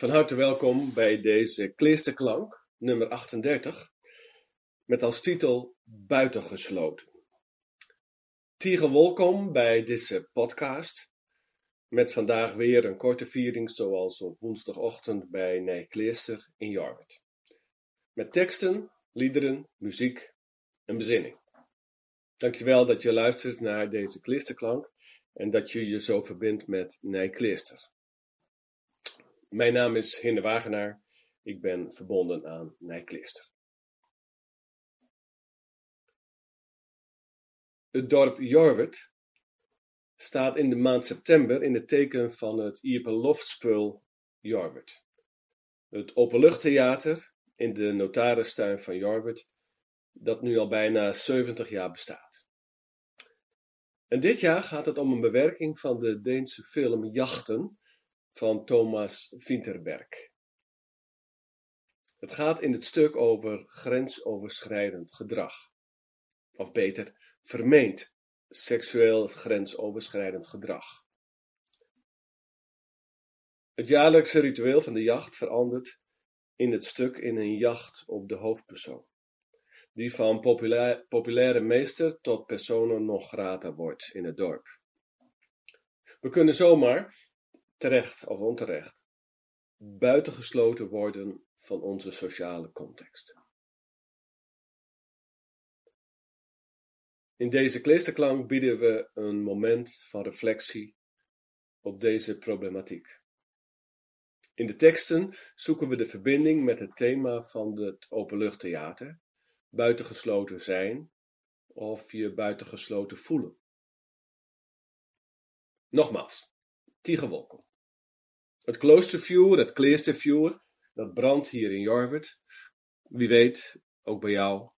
Van harte welkom bij deze Kleesterklank, nummer 38, met als titel Buitengesloten. Tiege welkom bij deze podcast, met vandaag weer een korte viering zoals op woensdagochtend bij Nijkleester in Jorwert. Met teksten, liederen, muziek en bezinning. Dankjewel dat je luistert naar deze Kleesterklank en dat je je zo verbindt met Nijkleester. Mijn naam is Hinde Wagenaar. Ik ben verbonden aan Nijklister. Het dorp Jorwert staat in de maand september in het teken van het Ieperloftspul Jorwert. Het openluchttheater in de notaristuin van Jorwert, dat nu al bijna 70 jaar bestaat. En dit jaar gaat het om een bewerking van de Deense film Jachten van Thomas Vinterberg. Het gaat in het stuk over grensoverschrijdend gedrag. Of beter, vermeend seksueel grensoverschrijdend gedrag. Het jaarlijkse ritueel van de jacht verandert in het stuk in een jacht op de hoofdpersoon, die van populaire meester tot persona non grata wordt in het dorp. We kunnen zomaar terecht of onterecht, buitengesloten worden van onze sociale context. In deze kleesterklank bieden we een moment van reflectie op deze problematiek. In de teksten zoeken we de verbinding met het thema van het openluchttheater, buitengesloten zijn of je buitengesloten voelen. Nogmaals, Tigerwolken. Het kloostervuur, het kleestervuur, dat brandt hier in Jorwert. Wie weet, ook bij jou.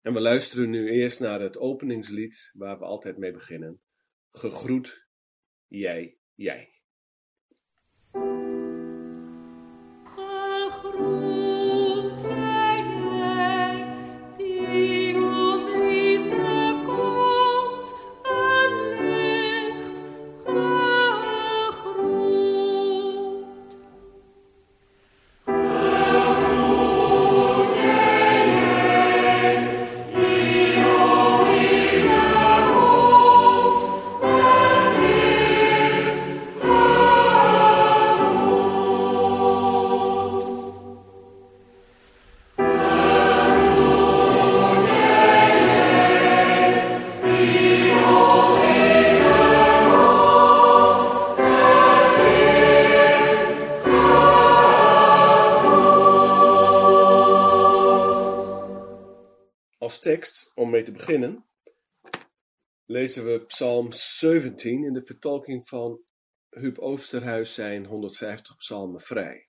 En we luisteren nu eerst naar het openingslied waar we altijd mee beginnen. Gegroet, jij, jij. Beginnen, lezen we Psalm 17 in de vertolking van Huub Oosterhuis zijn 150 psalmen vrij.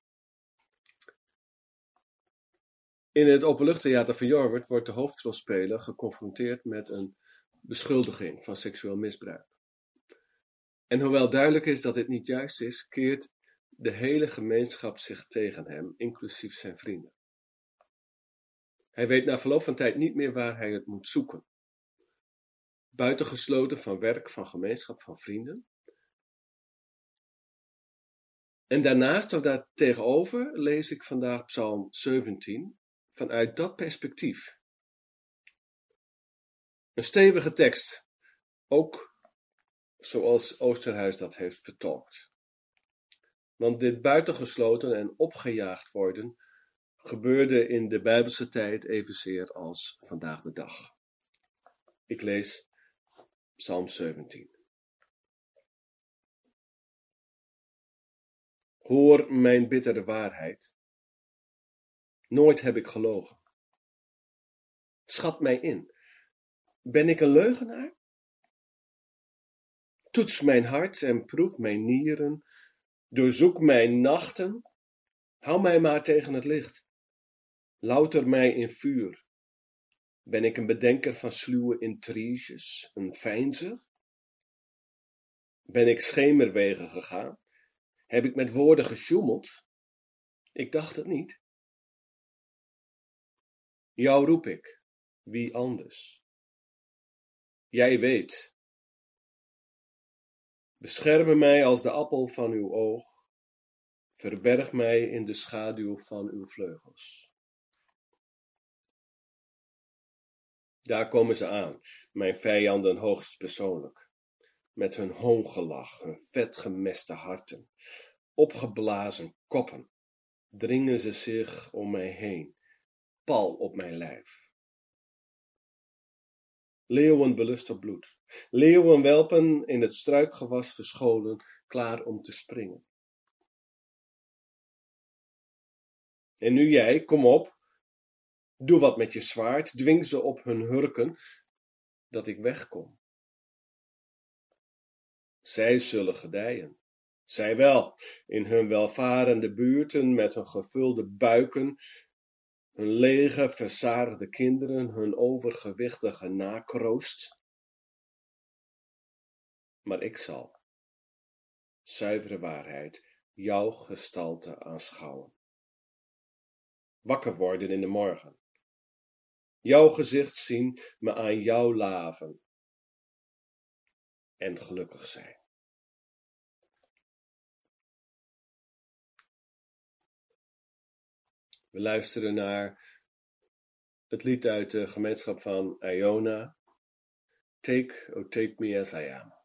In het openluchttheater van Jorwert wordt de hoofdrolspeler geconfronteerd met een beschuldiging van seksueel misbruik. En hoewel duidelijk is dat dit niet juist is, keert de hele gemeenschap zich tegen hem, inclusief zijn vrienden. Hij weet na verloop van tijd niet meer waar hij het moet zoeken. Buitengesloten van werk, van gemeenschap, van vrienden. En daarnaast of daar tegenover lees ik vandaag Psalm 17 vanuit dat perspectief. Een stevige tekst, ook zoals Oosterhuis dat heeft vertolkt. Want dit buitengesloten en opgejaagd worden gebeurde in de Bijbelse tijd evenzeer als vandaag de dag. Ik lees Psalm 17. Hoor mijn bittere waarheid. Nooit heb ik gelogen. Schat mij in. Ben ik een leugenaar? Toets mijn hart en proef mijn nieren. Doorzoek mijn nachten. Hou mij maar tegen het licht. Louter mij in vuur. Ben ik een bedenker van sluwe intriges, een veinzer? Ben ik schemerwegen gegaan? Heb ik met woorden gesjoemeld? Ik dacht het niet. Jou roep ik, wie anders? Jij weet. Bescherme mij als de appel van uw oog. Verberg mij in de schaduw van uw vleugels. Daar komen ze aan, mijn vijanden hoogst persoonlijk, met hun hoongelach, hun vetgemeste harten, opgeblazen koppen, dringen ze zich om mij heen, pal op mijn lijf. Leeuwen belust op bloed, leeuwenwelpen in het struikgewas verscholen, klaar om te springen. En nu jij, kom op, doe wat met je zwaard, dwing ze op hun hurken, dat ik wegkom. Zij zullen gedijen, zij wel, in hun welvarende buurten met hun gevulde buiken, hun lege, verzadigde kinderen, hun overgewichtige nakroost. Maar ik zal, zuivere waarheid, jouw gestalte aanschouwen wakker worden in de morgen. Jouw gezicht zien, me aan jou laven. En gelukkig zijn. We luisteren naar het lied uit de gemeenschap van Iona. Take, oh take me as I am.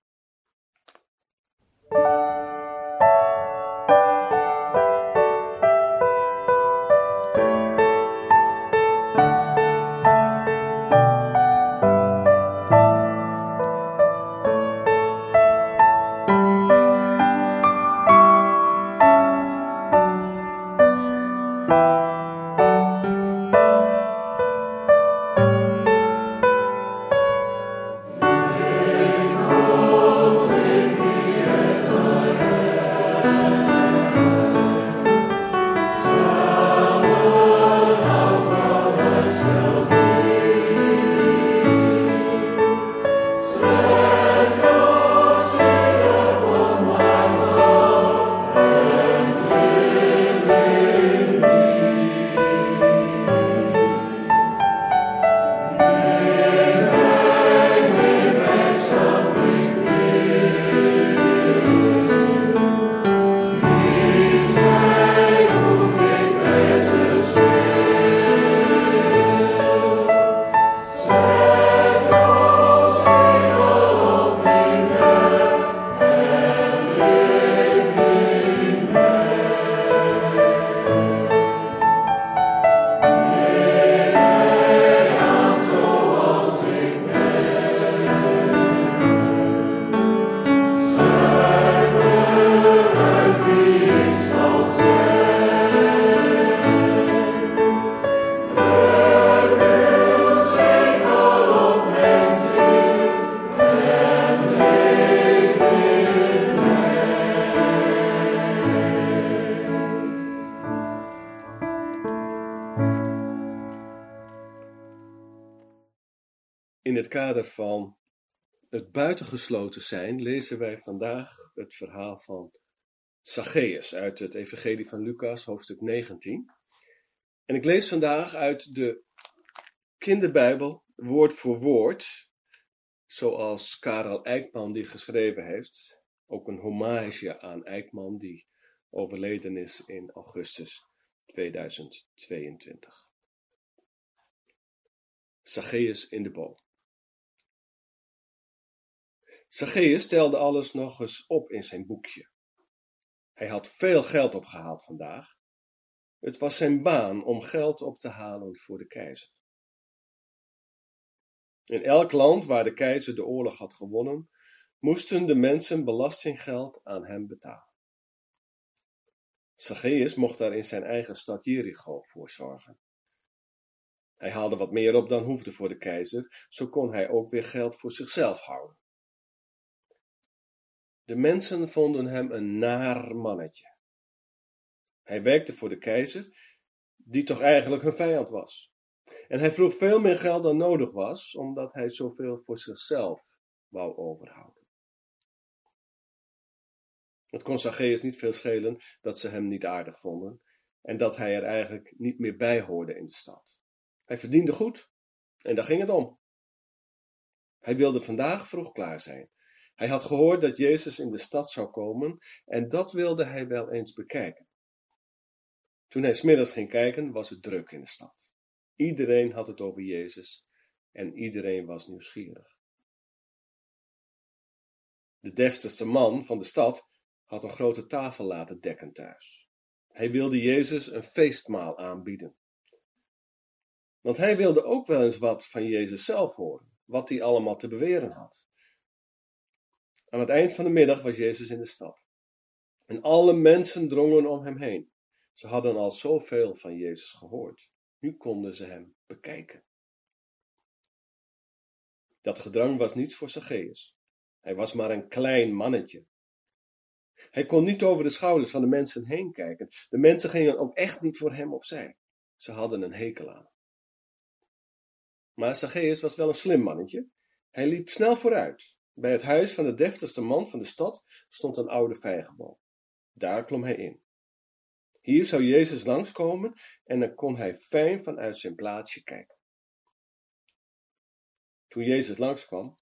Buitengesloten zijn lezen wij vandaag het verhaal van Zacchaeus uit het Evangelie van Lucas, hoofdstuk 19. En ik lees vandaag uit de kinderbijbel, woord voor woord, zoals Karel Eijkman die geschreven heeft. Ook een hommage aan Eijkman die overleden is in augustus 2022. Zacchaeus in de boom. Zacchaeus telde alles nog eens op in zijn boekje. Hij had veel geld opgehaald vandaag. Het was zijn baan om geld op te halen voor de keizer. In elk land waar de keizer de oorlog had gewonnen, moesten de mensen belastinggeld aan hem betalen. Zacchaeus mocht daar in zijn eigen stad Jericho voor zorgen. Hij haalde wat meer op dan hoefde voor de keizer, zo kon hij ook weer geld voor zichzelf houden. De mensen vonden hem een naar mannetje. Hij werkte voor de keizer, die toch eigenlijk hun vijand was. En hij vroeg veel meer geld dan nodig was, omdat hij zoveel voor zichzelf wou overhouden. Het kon Zacchaeus niet veel schelen dat ze hem niet aardig vonden en dat hij er eigenlijk niet meer bij hoorde in de stad. Hij verdiende goed en daar ging het om. Hij wilde vandaag vroeg klaar zijn hij had gehoord dat Jezus in de stad zou komen en dat wilde hij wel eens bekijken. Toen hij smiddags ging kijken, was het druk in de stad. Iedereen had het over Jezus en iedereen was nieuwsgierig. De deftigste man van de stad had een grote tafel laten dekken thuis. Hij wilde Jezus een feestmaal aanbieden. Want hij wilde ook wel eens wat van Jezus zelf horen, wat hij allemaal te beweren had. Aan het eind van de middag was Jezus in de stad. En alle mensen drongen om hem heen. Ze hadden al zoveel van Jezus gehoord. Nu konden ze hem bekijken. Dat gedrang was niets voor Zacchaeus. Hij was maar een klein mannetje. Hij kon niet over de schouders van de mensen heen kijken. De mensen gingen ook echt niet voor hem opzij. Ze hadden een hekel aan. Maar Zacchaeus was wel een slim mannetje. Hij liep snel vooruit. Bij het huis van de deftigste man van de stad stond een oude vijgenboom. Daar klom hij in. Hier zou Jezus langskomen en dan kon hij fijn vanuit zijn plaatsje kijken. Toen Jezus langskwam,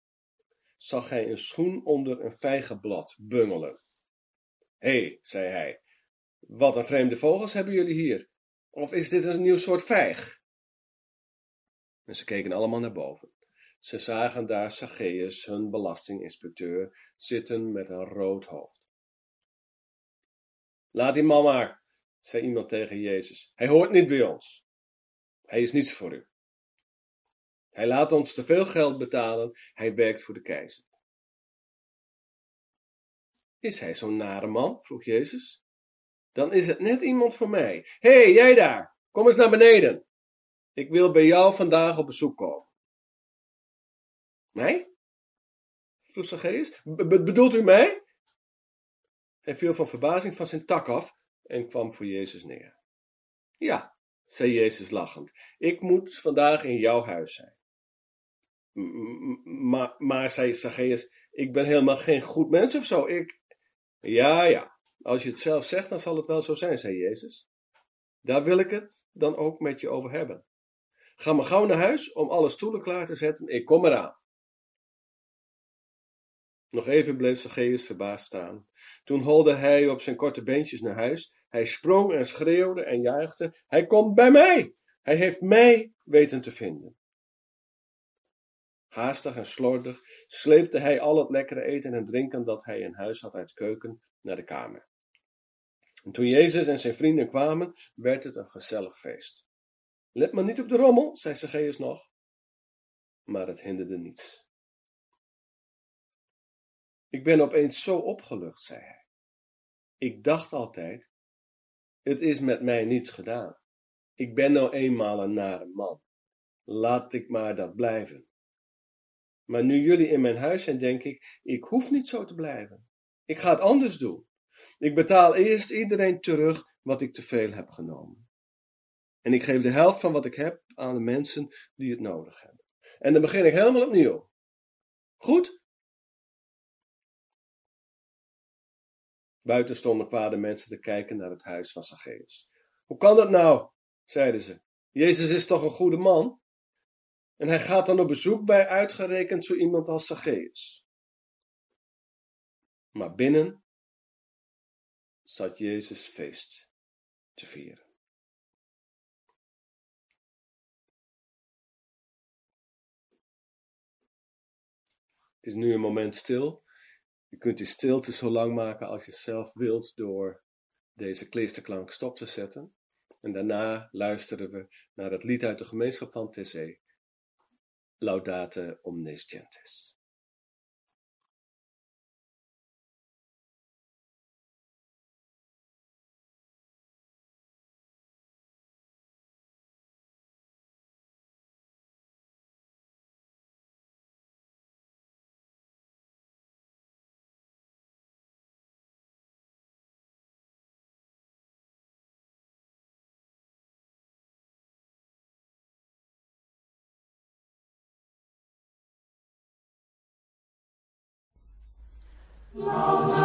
zag hij een schoen onder een vijgenblad bungelen. Hé, hey, zei hij, wat een vreemde vogels hebben jullie hier. Of is dit een nieuw soort vijg? En ze keken allemaal naar boven. Ze zagen daar Zacchaeus, hun belastinginspecteur, zitten met een rood hoofd. Laat die man maar, zei iemand tegen Jezus. Hij hoort niet bij ons. Hij is niets voor u. Hij laat ons te veel geld betalen. Hij werkt voor de keizer. Is hij zo'n nare man? vroeg Jezus. Dan is het net iemand voor mij. Hé, hey, jij daar, kom eens naar beneden. Ik wil bij jou vandaag op bezoek komen. Mij? vroeg Zacchaeus. Bedoelt u mij? Hij viel van verbazing van zijn tak af en kwam voor Jezus neer. Ja, zei Jezus lachend, ik moet vandaag in jouw huis zijn. Maar, maar, zei Zacchaeus, ik ben helemaal geen goed mens of zo. Ik... Ja, ja, als je het zelf zegt, dan zal het wel zo zijn, zei Jezus. Daar wil ik het dan ook met je over hebben. Ga maar gauw naar huis om alle stoelen klaar te zetten. Ik kom eraan. Nog even bleef Zacchaeus verbaasd staan. Toen holde hij op zijn korte beentjes naar huis. Hij sprong en schreeuwde en juichte. Hij komt bij mij! Hij heeft mij weten te vinden. Haastig en slordig sleepte hij al het lekkere eten en drinken dat hij in huis had uit de keuken naar de kamer. En toen Jezus en zijn vrienden kwamen, werd het een gezellig feest. Let maar niet op de rommel, zei Zacchaeus nog. Maar het hinderde niets. Ik ben opeens zo opgelucht, zei hij. Ik dacht altijd, het is met mij niets gedaan. Ik ben nou eenmaal een nare man. Laat ik maar dat blijven. Maar nu jullie in mijn huis zijn, denk ik, ik hoef niet zo te blijven. Ik ga het anders doen. Ik betaal eerst iedereen terug wat ik te veel heb genomen. En ik geef de helft van wat ik heb aan de mensen die het nodig hebben. En dan begin ik helemaal opnieuw. Goed? Buiten stonden kwade mensen te kijken naar het huis van Zacchaeus. Hoe kan dat nou? zeiden ze. Jezus is toch een goede man? En hij gaat dan op bezoek bij uitgerekend zo iemand als Zacchaeus. Maar binnen zat Jezus feest te vieren. Het is nu een moment stil je kunt die stilte zo lang maken als je zelf wilt door deze kleesterklank stop te zetten. En daarna luisteren we naar het lied uit de gemeenschap van Tessé, Laudate omnes gentes. Love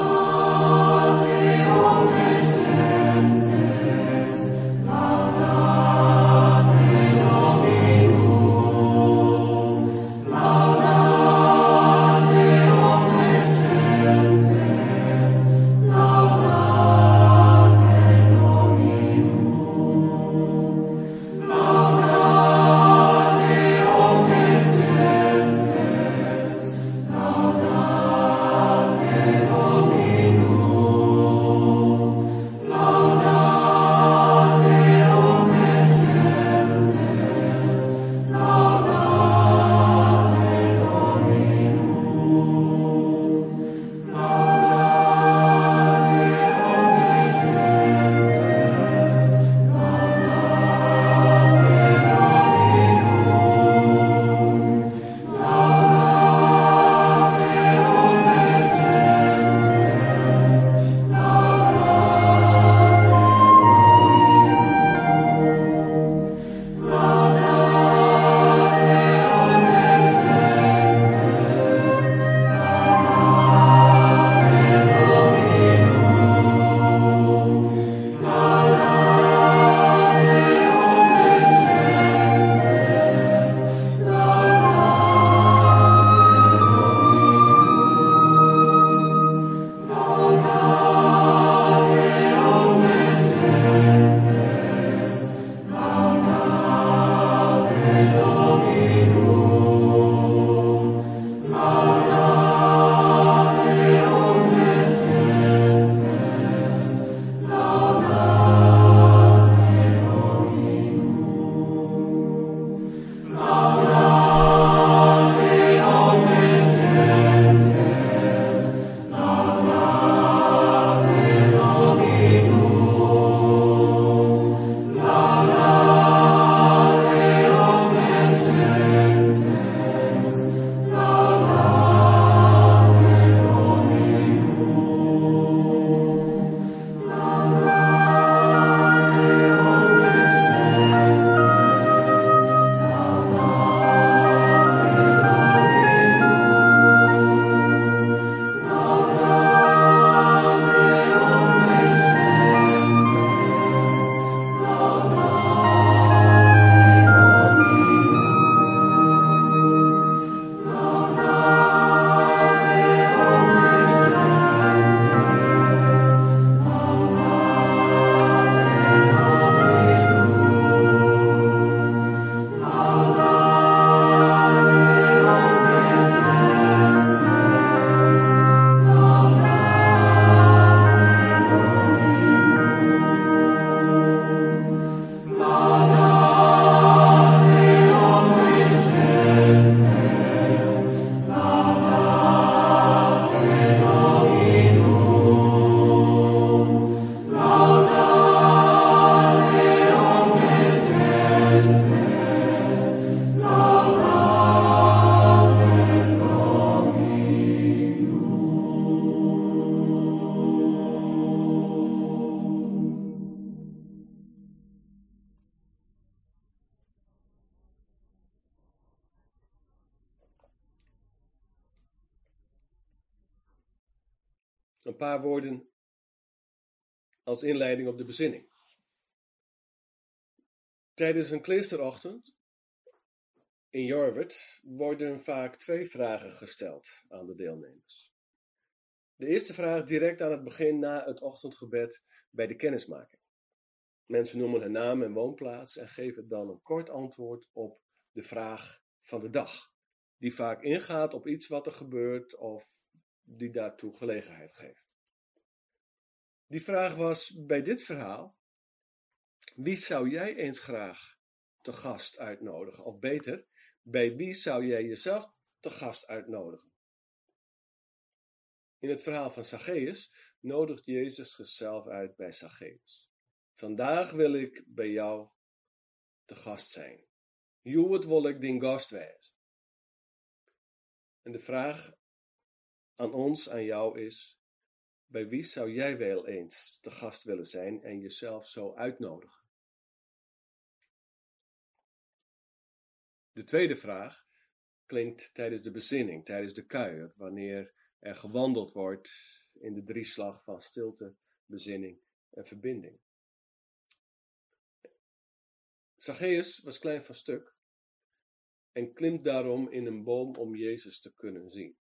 als inleiding op de bezinning. Tijdens een kleesterochtend in Jorwert worden vaak twee vragen gesteld aan de deelnemers. De eerste vraag direct aan het begin na het ochtendgebed bij de kennismaking. Mensen noemen hun naam en woonplaats en geven dan een kort antwoord op de vraag van de dag, die vaak ingaat op iets wat er gebeurt of die daartoe gelegenheid geeft. Die vraag was bij dit verhaal: wie zou jij eens graag te gast uitnodigen? Of beter, bij wie zou jij jezelf te gast uitnodigen? In het verhaal van Zacchaeus nodigt Jezus zichzelf uit bij Zacchaeus. Vandaag wil ik bij jou te gast zijn. Joet wil ik din gast wezen. En de vraag aan ons, aan jou is: bij wie zou jij wel eens te gast willen zijn en jezelf zo uitnodigen? De tweede vraag klinkt tijdens de bezinning, tijdens de kuier, wanneer er gewandeld wordt in de drieslag van stilte, bezinning en verbinding. Zacchaeus was klein van stuk en klimt daarom in een boom om Jezus te kunnen zien.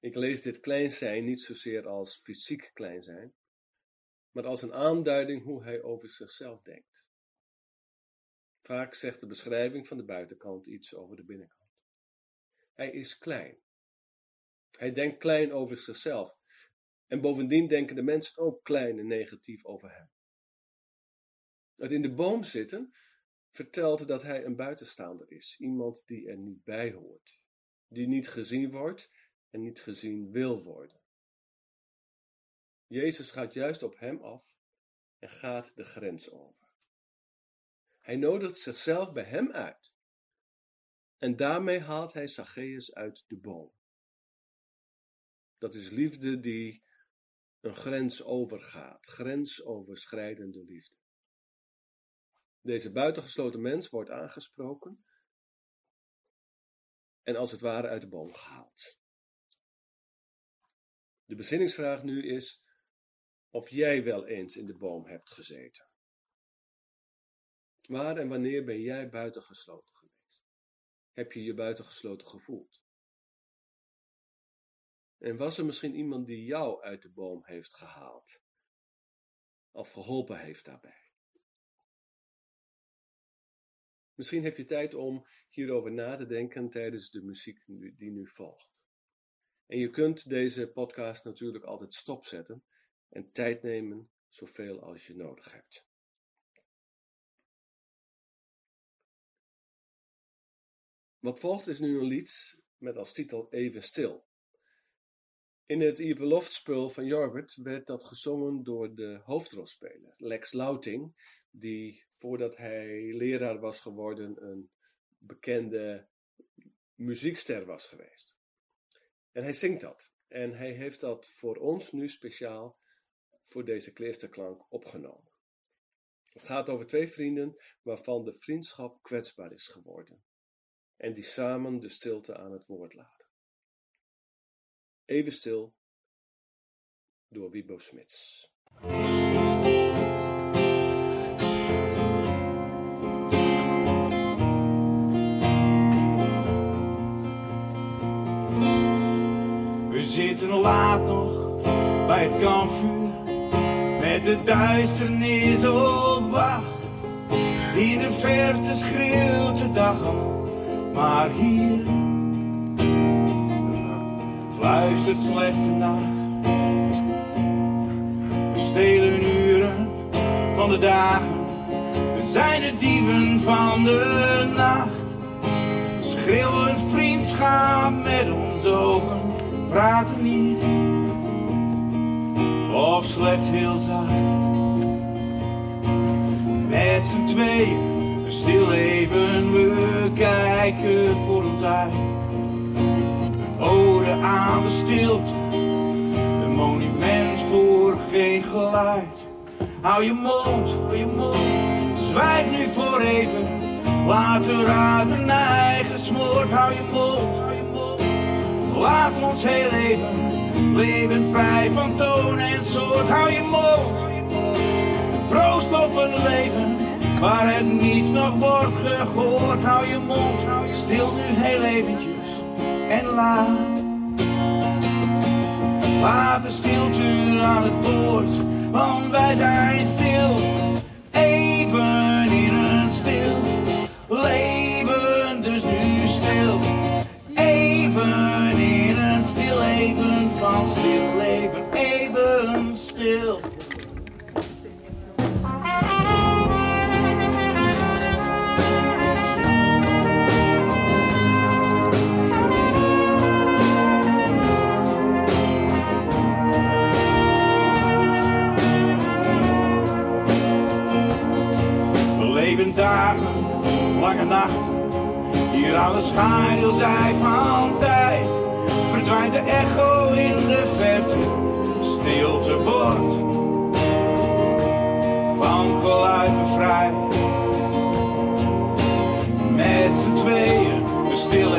Ik lees dit klein zijn niet zozeer als fysiek klein zijn, maar als een aanduiding hoe hij over zichzelf denkt. Vaak zegt de beschrijving van de buitenkant iets over de binnenkant. Hij is klein. Hij denkt klein over zichzelf. En bovendien denken de mensen ook klein en negatief over hem. Het in de boom zitten vertelt dat hij een buitenstaander is, iemand die er niet bij hoort, die niet gezien wordt en niet gezien wil worden. Jezus gaat juist op hem af en gaat de grens over. Hij nodigt zichzelf bij hem uit. En daarmee haalt hij Zacchaeus uit de boom. Dat is liefde die een grens overgaat, grensoverschrijdende liefde. Deze buitengesloten mens wordt aangesproken en als het ware uit de boom gehaald. De bezinningsvraag nu is of jij wel eens in de boom hebt gezeten. Waar en wanneer ben jij buitengesloten geweest? Heb je je buitengesloten gevoeld? En was er misschien iemand die jou uit de boom heeft gehaald? Of geholpen heeft daarbij? Misschien heb je tijd om hierover na te denken tijdens de muziek die nu volgt. En je kunt deze podcast natuurlijk altijd stopzetten en tijd nemen zoveel als je nodig hebt. Wat volgt is nu een lied met als titel Even Stil. In het Ieperloftspul van Jorwert werd dat gezongen door de hoofdrolspeler, Lex Louting, die voordat hij leraar was geworden een bekende muziekster was geweest. En hij zingt dat. En hij heeft dat voor ons nu speciaal voor deze kleersterklank opgenomen. Het gaat over twee vrienden waarvan de vriendschap kwetsbaar is geworden en die samen de stilte aan het woord laten. Even stil door Wibo Smits. Zitten laat nog bij het kampvuur met de duisternis op wacht. In de verte schreeuwt de dag al maar hier fluistert slechts de nacht. We stelen uren van de dagen, we zijn de dieven van de nacht. Schreeuwen vriendschap met onze ogen, praten niet, of slechts heel zacht. Met z'n tweeën Stil leven, we kijken voor ons uit. Een ode aan de een monument voor geen geluid. Hou je mond, hou je mond, zwijg nu voor even. Laat de hou je mond, hou je mond. Laat ons heel even Leven vrij van toon en soort, hou je mond. Proost op een leven waar het niets nog wordt gehoord. Hou je mond, stil nu heel eventjes en laat. Laat de stilte aan het woord, want wij zijn stil. Dagen, lange nachten. Hier alle schaduw zij van tijd. Verdwijnt de echo in de verte. Stilte wordt van geluid bevrijd. Met z'n tweeën, we stil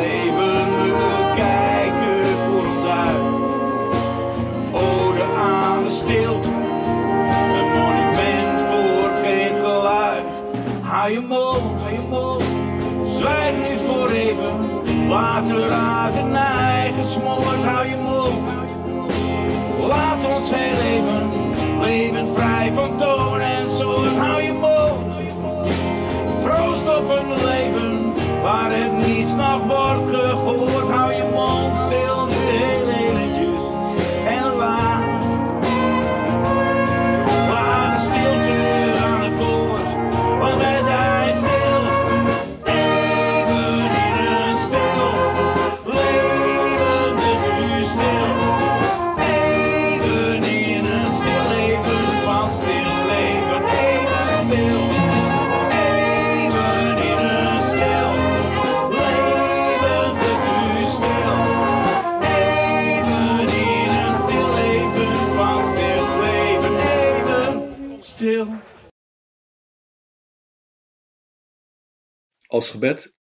gebed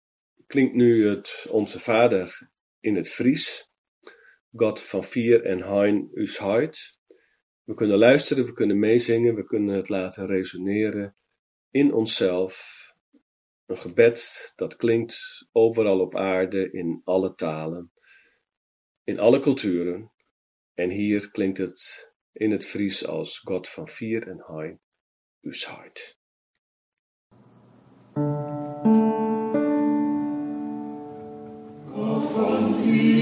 klinkt nu het Onze Vader in het Fries. God van vier en hein us heit. We kunnen luisteren, we kunnen meezingen, we kunnen het laten resoneren in onszelf. Een gebed dat klinkt overal op aarde, in alle talen, in alle culturen. En hier klinkt het in het Fries als God van vier en hein us heit. me.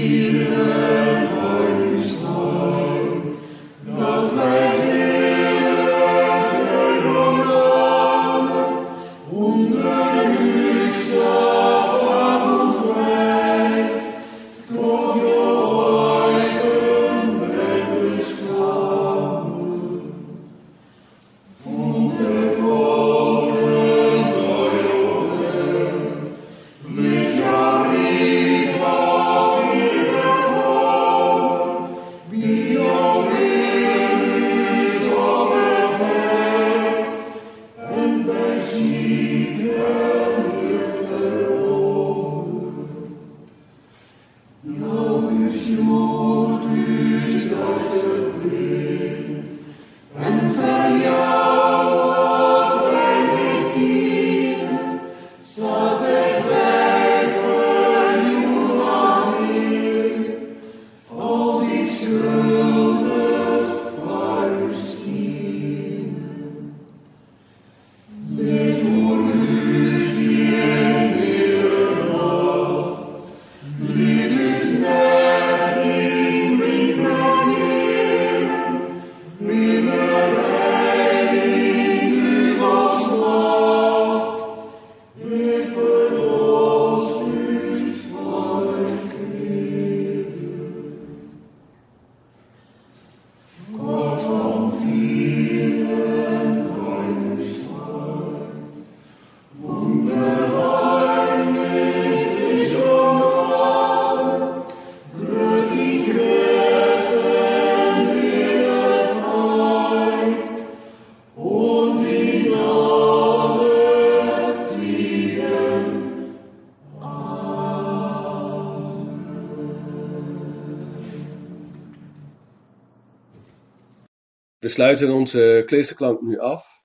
Sluiten onze kloosterklank nu af.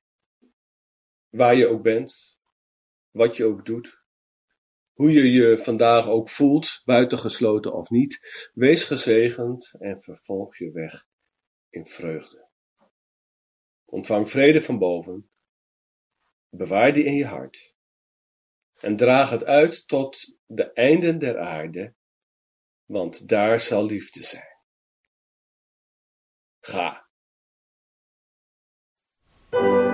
Waar je ook bent, wat je ook doet, hoe je je vandaag ook voelt, buitengesloten of niet, wees gezegend en vervolg je weg in vreugde. Ontvang vrede van boven, bewaar die in je hart en draag het uit tot de einden der aarde, want daar zal liefde zijn. Ga. you.